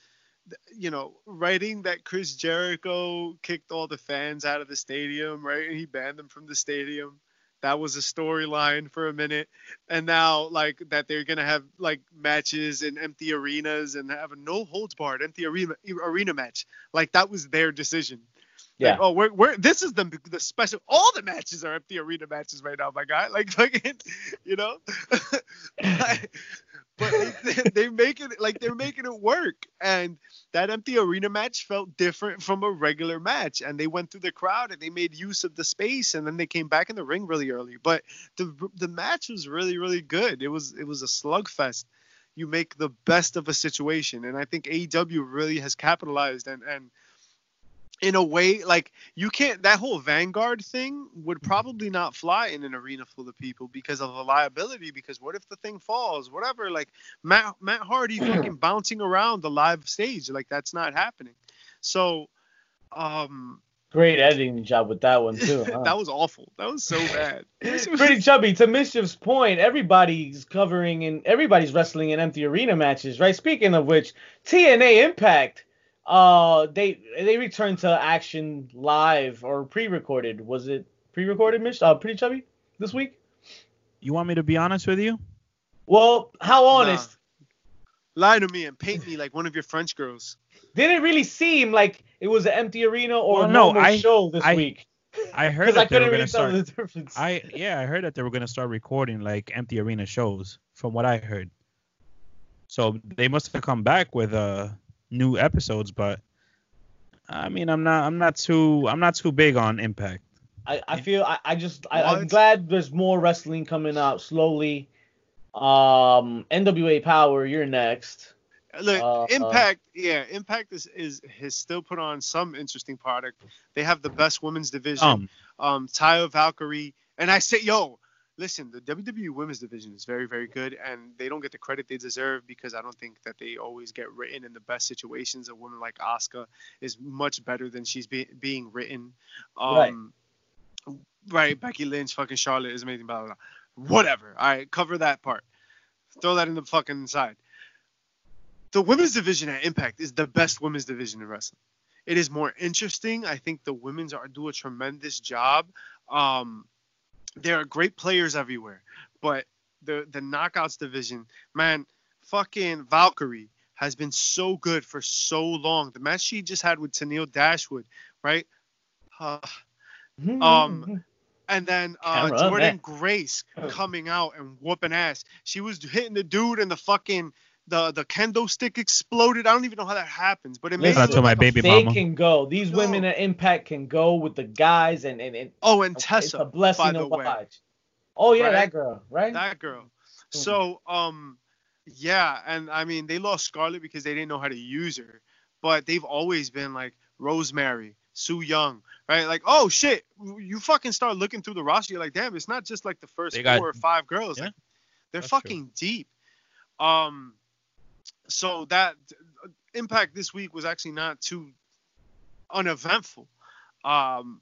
you know, writing that Chris Jericho kicked all the fans out of the stadium, right? And he banned them from the stadium. That was a storyline for a minute. And now like that they're going to have like matches in empty arenas and have a no holds barred empty arena arena match. Like that was their decision. Yeah. Like, oh, we're, we're this is the the special. All the matches are empty arena matches right now, my guy. Like (laughs) fucking, you know. (laughs) but (laughs) they, they make it like they're making it work, and that empty arena match felt different from a regular match, and they went through the crowd and they made use of the space, and then they came back in the ring really early. But the the match was really really good. It was it was a slugfest. You make the best of a situation, and I think AEW really has capitalized and and in a way like you can't that whole vanguard thing would probably not fly in an arena full of people because of the liability because what if the thing falls whatever like matt matt hardy fucking bouncing around the live stage like that's not happening so um Great editing job with that one too. (laughs) Huh? that was awful. That was so bad. (laughs) Pretty chubby. To Mischief's point, everybody's covering and everybody's wrestling in empty arena matches, right? Speaking of which, TNA Impact, uh, they they returned to action live or pre-recorded. Was it pre-recorded, Mitch? Uh, pretty chubby this week. You want me to be honest with you? Well, how honest? Lie to me and paint me like one of your French girls. Didn't really seem like it was an empty arena or Well, a no, I- show this I- week. I heard (laughs) Because I that they were couldn't gonna tell start. the difference. I yeah, I heard that they were gonna start recording like empty arena shows, from what I heard. So they must have come back with uh new episodes, but I mean, I'm not, I'm not too, I'm not too big on Impact. I, I feel I, I just I, I'm glad there's more wrestling coming out slowly. Um, NWA Power, you're next. Look, Uh, Impact, yeah, Impact is, is has still put on some interesting product. They have the best women's division. Um, um, Taya Valkyrie, and I say, yo, listen, the WWE Women's Division is very, very good, and they don't get the credit they deserve because I don't think that they always get written in the best situations. A woman like Asuka is much better than she's be- being written. Um, right. Becky Lynch, fucking Charlotte is amazing. Blah blah. blah. Whatever. All right, cover that part. Throw that in the fucking side. The women's division at Impact is the best women's division in wrestling. It is more interesting. I think the women's are do a tremendous job. Um, there are great players everywhere, but the the knockouts division, man, fucking Valkyrie has been so good for so long. The match she just had with Tennille Dashwood, right? Uh, (sighs) Um, and then uh, Jordynne. Grace coming out and whooping ass. She was hitting the dude and the fucking the the kendo stick exploded. I don't even know how that happens, but it made Listen, it Shout out to look my like a baby they mama. can go. These No. women at Impact can go with the guys, and and, and Oh, and it's Tessa, a blessing by to the way, watch. Oh yeah, Right? that girl, right? that girl. Mhm. So, um, yeah, and I mean they lost Scarlett because they didn't know how to use her, but they've always been like Rosemary, Su Yung, right? Like, oh shit, you fucking start looking through the roster, you're like, damn, it's not just like the first They four or five girls. Yeah, like, they're that's true. fucking deep. Um, so that impact this week was actually not too uneventful. Um,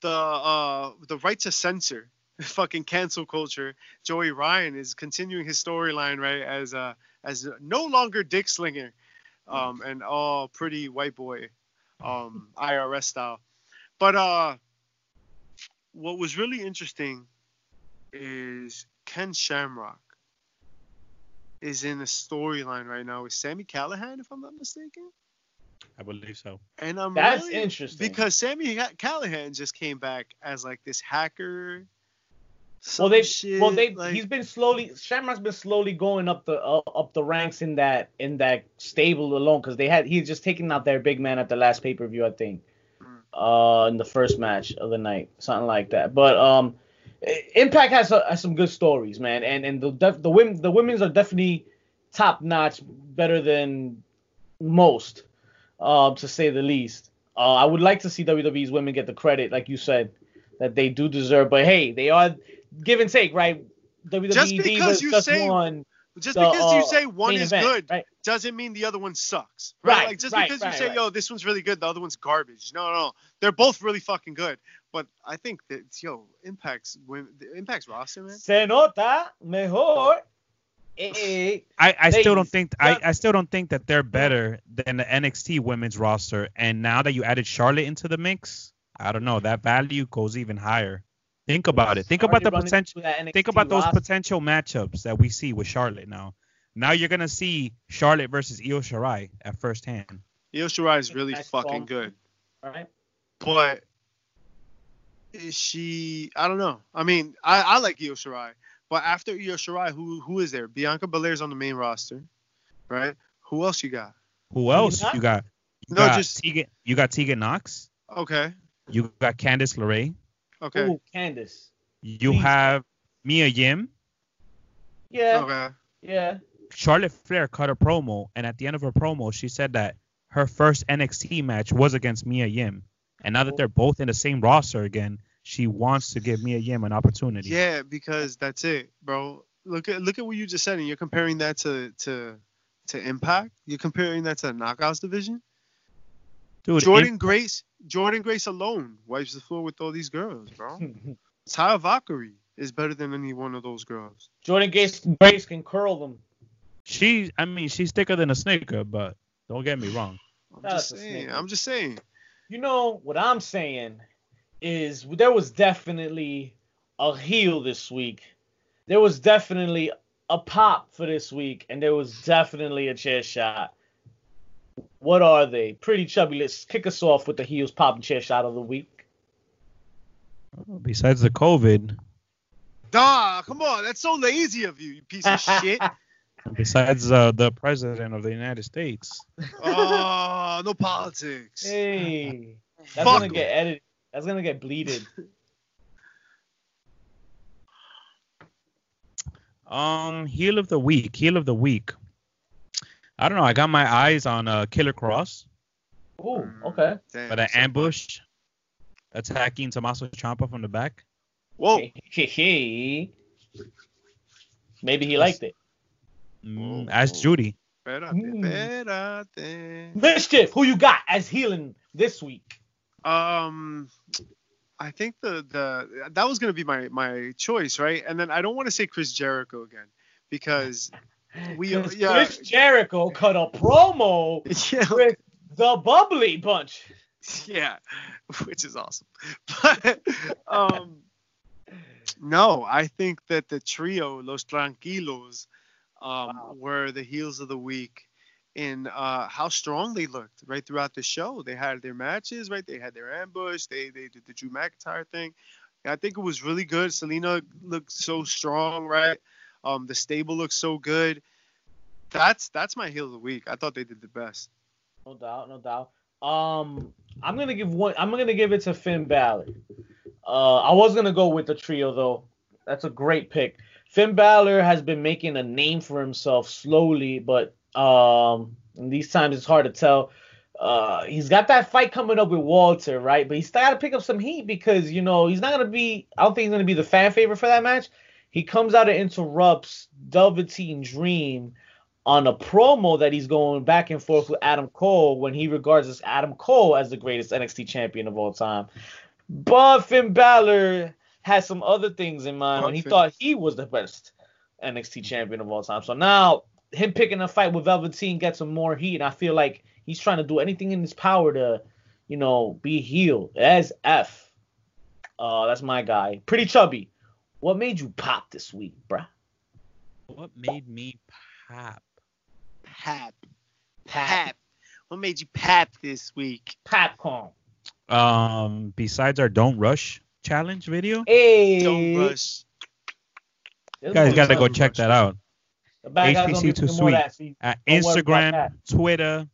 the uh the right to censor (laughs) fucking cancel culture joey ryan is continuing his storyline right as uh as no longer dick slinger um and all pretty white boy um (laughs) irs style but uh what was really interesting is ken shamrock is in a storyline right now with sami callihan if i'm not mistaken I believe so. and i'm That's really- interesting. because Sami Callihan just came back as like this hacker. well, they shit, well they like- he's been slowly Shamrock's been slowly going up the uh, up the ranks in that in that stable alone because they had he's just taking out their big man at the last pay per view I think, uh in the first match of the night something like that. But um, I- Impact has, uh, has some good stories, man, and and the def- the women the women's are definitely top notch, better than most, uh, to say the least. Uh, I would like to see WWE's women get the credit, like you said, that they do deserve. But hey, they are give and take, right? WWE Just because you just say won just the, because you uh, say one is event, good right? doesn't mean the other one sucks. Right? Right, Like just right, because you say, yo, this one's really good, the other one's garbage. No, no, no. They're both really fucking good. But I think that yo, Impact's women, the Impact's roster, man. Se nota mejor. I, I still don't think I. I still don't think that they're better than the NXT women's roster. And now that you added Charlotte into the mix, I don't know that value goes even higher. Think about it. Think about the potential. through Think about those roster. potential matchups that we see with Charlotte now. Now you're gonna see Charlotte versus Io Shirai at first hand. Io Shirai is really fucking strong. good. Right? but is she I don't know. I mean, I, I like Io Shirai, but after Io Shirai, who who is there? Bianca Belair's on the main roster, right? Who else you got? Who else? You got you No, got just- Tegan, you got Tegan Nox. Okay, You got Candice LeRae. okay, Ooh, Candice. You Please. have Mia Yim. Yeah, okay. yeah. Charlotte Flair cut a promo, and at the end of her promo, she said that her first NXT match was against Mia Yim. And now that they're both in the same roster again, she wants to give Mia Yim an opportunity. Yeah, because that's it, bro. Look at look at what you just said, and you're comparing that to to to Impact. You're comparing that to the Knockouts division. Dude, Jordynne Grace, Jordynne Grace alone wipes the floor with all these girls, bro. (laughs) Taya Valkyrie is better than any one of those girls. Jordan Grace, Grace can curl them. she, I mean, she's thicker than a snicker, but don't get me wrong. I'm That's just saying. I'm just saying. You know what I'm saying is there was definitely a heel this week. There was definitely a pop for this week, and there was definitely a chair shot. What are they? Pretty chubby. Let's kick us off with the heels pop and chair shot of the week. Besides the COVID, Nah, come on. That's so lazy of you, you piece of (laughs) shit. besides uh, the president of the United States. Oh, no politics. Hey, that's Fuck gonna 'em. get edited. That's gonna get bleeded. (laughs) Um, heel of the week, heel of the week. I don't know. I got my eyes on uh, Killer Cross, Ooh, okay. Damn, but an so- ambush attacking Tommaso Ciampa from the back. Whoa. Maybe he liked it. Mm, ask Judy. Espérate, Mm. espérate. Mischief, who you got as healing this week? Um, I think the the that was gonna be my my choice, right? And then I don't want to say Chris Jericho again because we (laughs) yeah Chris Jericho cut a promo (laughs) yeah with the Bubbly Bunch. yeah, which is awesome. (laughs) But um, no, I think that the trio Los Tranquilos um Wow. were the heels of the week and uh how strong they looked right throughout the show. They had their matches, right? They had their ambush. They they did the Drew McIntyre thing. I think it was really good. Zelina looked so strong, right? Um, the stable looks so good. That's that's my heel of the week. I thought they did the best. No doubt, no doubt. Um, I'm gonna give one. I'm gonna give it to Finn Balor. Uh, I was gonna go with the trio though. That's a great pick. Finn Balor has been making a name for himself slowly, but um, these times it's hard to tell. Uh, he's got that fight coming up with Walter, right? But he's got to pick up some heat because you know he's not gonna be. I don't think he's gonna be the fan favorite for that match. He comes out and interrupts Velveteen Dream on a promo that he's going back and forth with Adam Cole when he regards as Adam Cole as the greatest NXT champion of all time. But Finn Balor had some other things in mind when he thought he was the best NXT champion of all time. So now him picking a fight with Velveteen gets him more heat. And I feel like he's trying to do anything in his power to, you know, be healed. As F. Uh, that's my guy. Pretty chubby. What made you pop this week, bruh? What made me pop? Pap. Pap. What made you pap this week? Popcorn. Um, besides our Don't Rush challenge video, Hey. Don't rush. you guys got to go check rush. that out. The bad guys gonna HPC be too doing more of sweet. that, At Don't Instagram. Twitter,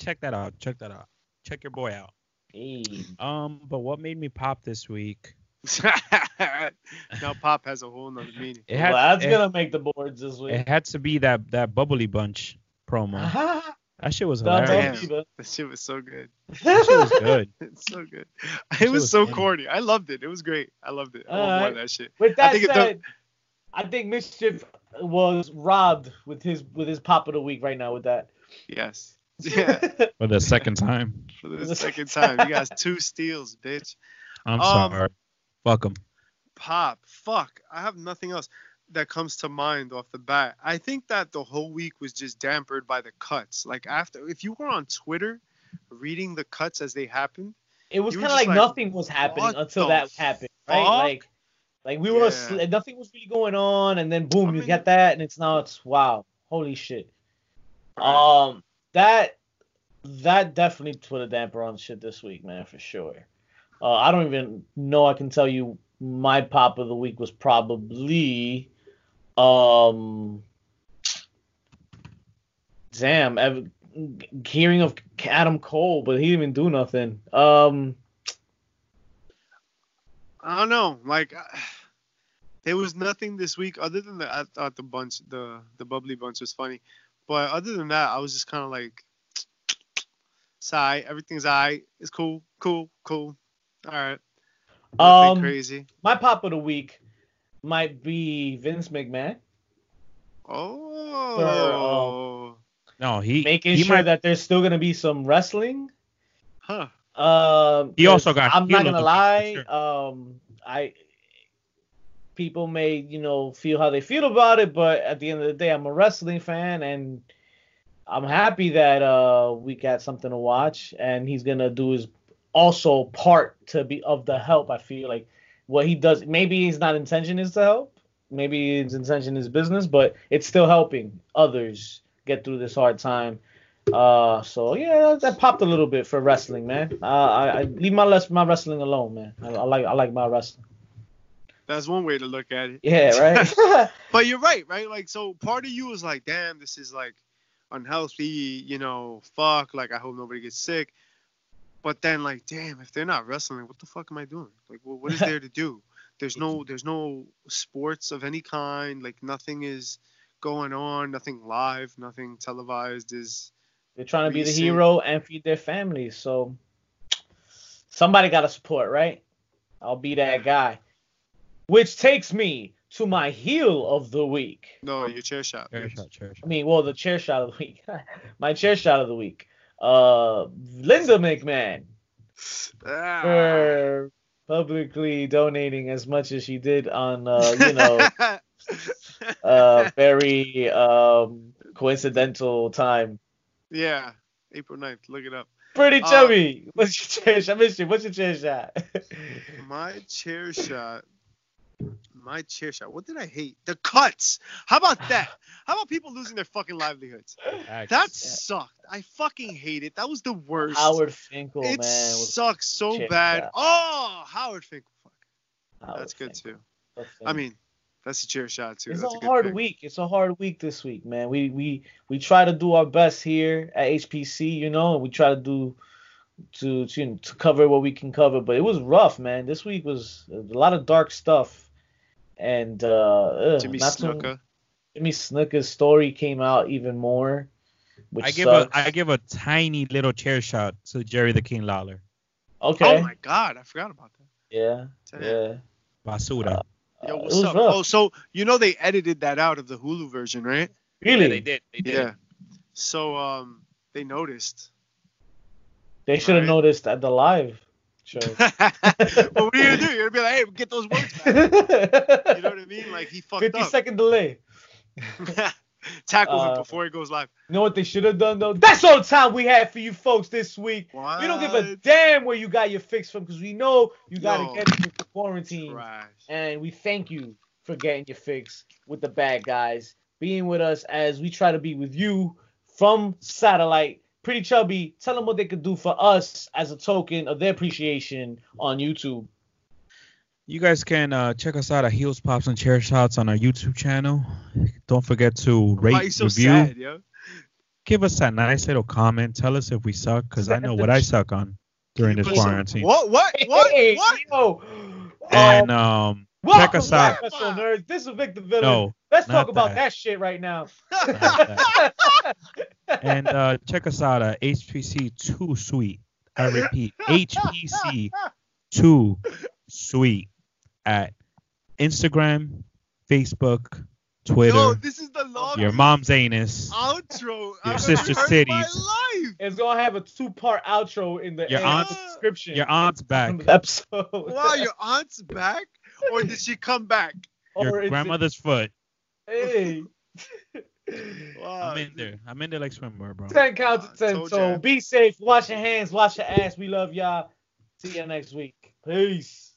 check that out. Check that out. Check your boy out. Hey. Um, but what made me pop this week? (laughs) now pop has a whole nother meaning. It had, well, that's it, gonna make the boards this week. it had to be that that bubbly bunch promo. (laughs) That shit was Dun, dun, hilarious. Damn. That shit was so good. (laughs) That shit was good. (laughs) It's so good. shit It was was so funny. corny. I loved it. It was great. I loved it. I want more of that shit. With I that think said, I think Mischief was robbed with his with his pop of the week right now with that. Yes. (laughs) Yeah. For the second time. For the second time. You guys two steals, bitch. I'm Um, sorry. Fuck him. Pop. Fuck. I have nothing else that comes to mind off the bat. I think that the whole week was just dampered by the cuts. Like after if you were on Twitter reading the cuts as they happened, It was kind of like, like, nothing was happening until that happened, right? fuck? Like like we were Yeah. nothing was really going on, and then boom, I you mean- get that, and it's now it's wow, holy shit. Right. Um, that that definitely put a damper on shit this week, man, for sure. Uh, I don't even know. I can tell you my pop of the week was probably, um, damn, Ev- hearing of Adam Cole, but he didn't even do nothing. Um, I don't know. Like uh, there was nothing this week other than that. I thought the bunch, the the bubbly bunch was funny, but other than that, I was just kind of like, sigh. Everything's alright. It's cool, cool, cool. All right. Nothing Um, crazy. my pop of the week might be Vince McMahon Oh. No, he making he sure might, that there's still gonna be some wrestling. Huh. Um, He also got I'm not gonna lie. beat, for Um, I people may you know feel how they feel about it, but at the end of the day, I'm a wrestling fan, and I'm happy that uh we got something to watch, and he's gonna do his also part to be of the help. I feel like what he does. Maybe his not intention is to help. Maybe his intention is business, but it's still helping others get through this hard time. Uh, so yeah, that popped a little bit for wrestling, man. Uh, I, I leave my les- my wrestling alone, man. I, I like I like my wrestling. That's one way to look at it. Yeah, right. (laughs) (laughs) But you're right, right? Like, so part of you is like, damn, this is like unhealthy, you know, fuck, like, I hope nobody gets sick. But then, like, damn, if they're not wrestling, what the fuck am I doing? Like, what, what is (laughs) there to do? There's no, there's no sports of any kind. Like, nothing is going on, nothing live, nothing televised is. They're trying to be the hero and feed their families, so somebody got to support, right? I'll be that guy. Which takes me to my heel of the week. No, your chair shot. Chair shot, chair shot I mean, well, the chair shot of the week. (laughs) my chair shot of the week. Uh, Linda McMahon Ah. for publicly donating as much as she did on, uh, you know, (laughs) uh, very um, coincidental time. yeah, April 9th. Look it up. Pretty Uh, chubby. What's your chair shot? I missed you. What's your chair shot? My chair shot. My chair shot. What did I hate? The cuts. How about that? (laughs) How about people losing their fucking livelihoods? Facts. That sucked. I fucking hate it. That was the worst. Howard Finkel, it man. was sucks so bad. shot. Oh, Howard Finkel. Fuck. Howard That's good Finkel. too. That's I mean, that's a chair shot too. it's that's a good hard pick. week. It's a hard week this week, man. We we we try to do our best here at HPC, you know, and we try to do to to to cover what we can cover. But it was rough, man. This week was a lot of dark stuff, and uh, ugh, Jimmy not too- Snuka. Jimmy Snuka's story came out even more, which I give sucks. a I give a tiny little chair shot to Jerry the King Lawler. okay, Oh my god, I forgot about that. yeah, Damn. yeah. Basura. Yo, Uh, what's up? rough. Oh, so you know they edited that out of the Hulu version, right? really? Yeah, they did. They did. Yeah. So um, they noticed. They should have Right. noticed at the live show. but (laughs) what are you gonna do? You're gonna be like, hey, get those words back. You know what I mean? Like he fucked 50 up. second delay. (laughs) Tackle him Uh, before he goes live. You know what they should have done though? That's all the time we had for you folks this week. We don't give a damn where you got your fix from because we know you got Yo. to get it quarantine. Trash. And we thank you for getting your fix with the bad guys, being with us as we try to be with you from satellite. Pretty chubby, tell them what they could do for us as a token of their appreciation on YouTube. You guys can uh, check us out at Heels Pops and Chair Shots on our YouTube channel. Don't forget to rate, Why so review, sad, give us that nice little comment. Tell us if we suck, because I know what I suck on during this quarantine. What? What? What? Hey, What? yo. And Um, um, welcome check us out. Wrestle Nerds. This is Victor Villain. No, Let's not talk about that. that shit right now. and uh, check us out at HPC Two Suite. I repeat, HPC Two Suite at Instagram, Facebook, Twitter, Yo, this is the longest your mom's anus. outro I've ever sister heard in my cities. life. It's gonna have a two-part outro in the Your end of aunt- the description. Your aunt's back. (laughs) episode. Wow, your aunt's back, or did she come back? Or Your it's- grandmother's foot. Hey. (laughs) Wow. I'm in there. I'm in there like swimwear, bro. ten counts to ten. told So ya. be safe. Wash your hands. Wash your ass. We love y'all. See you next week. Peace.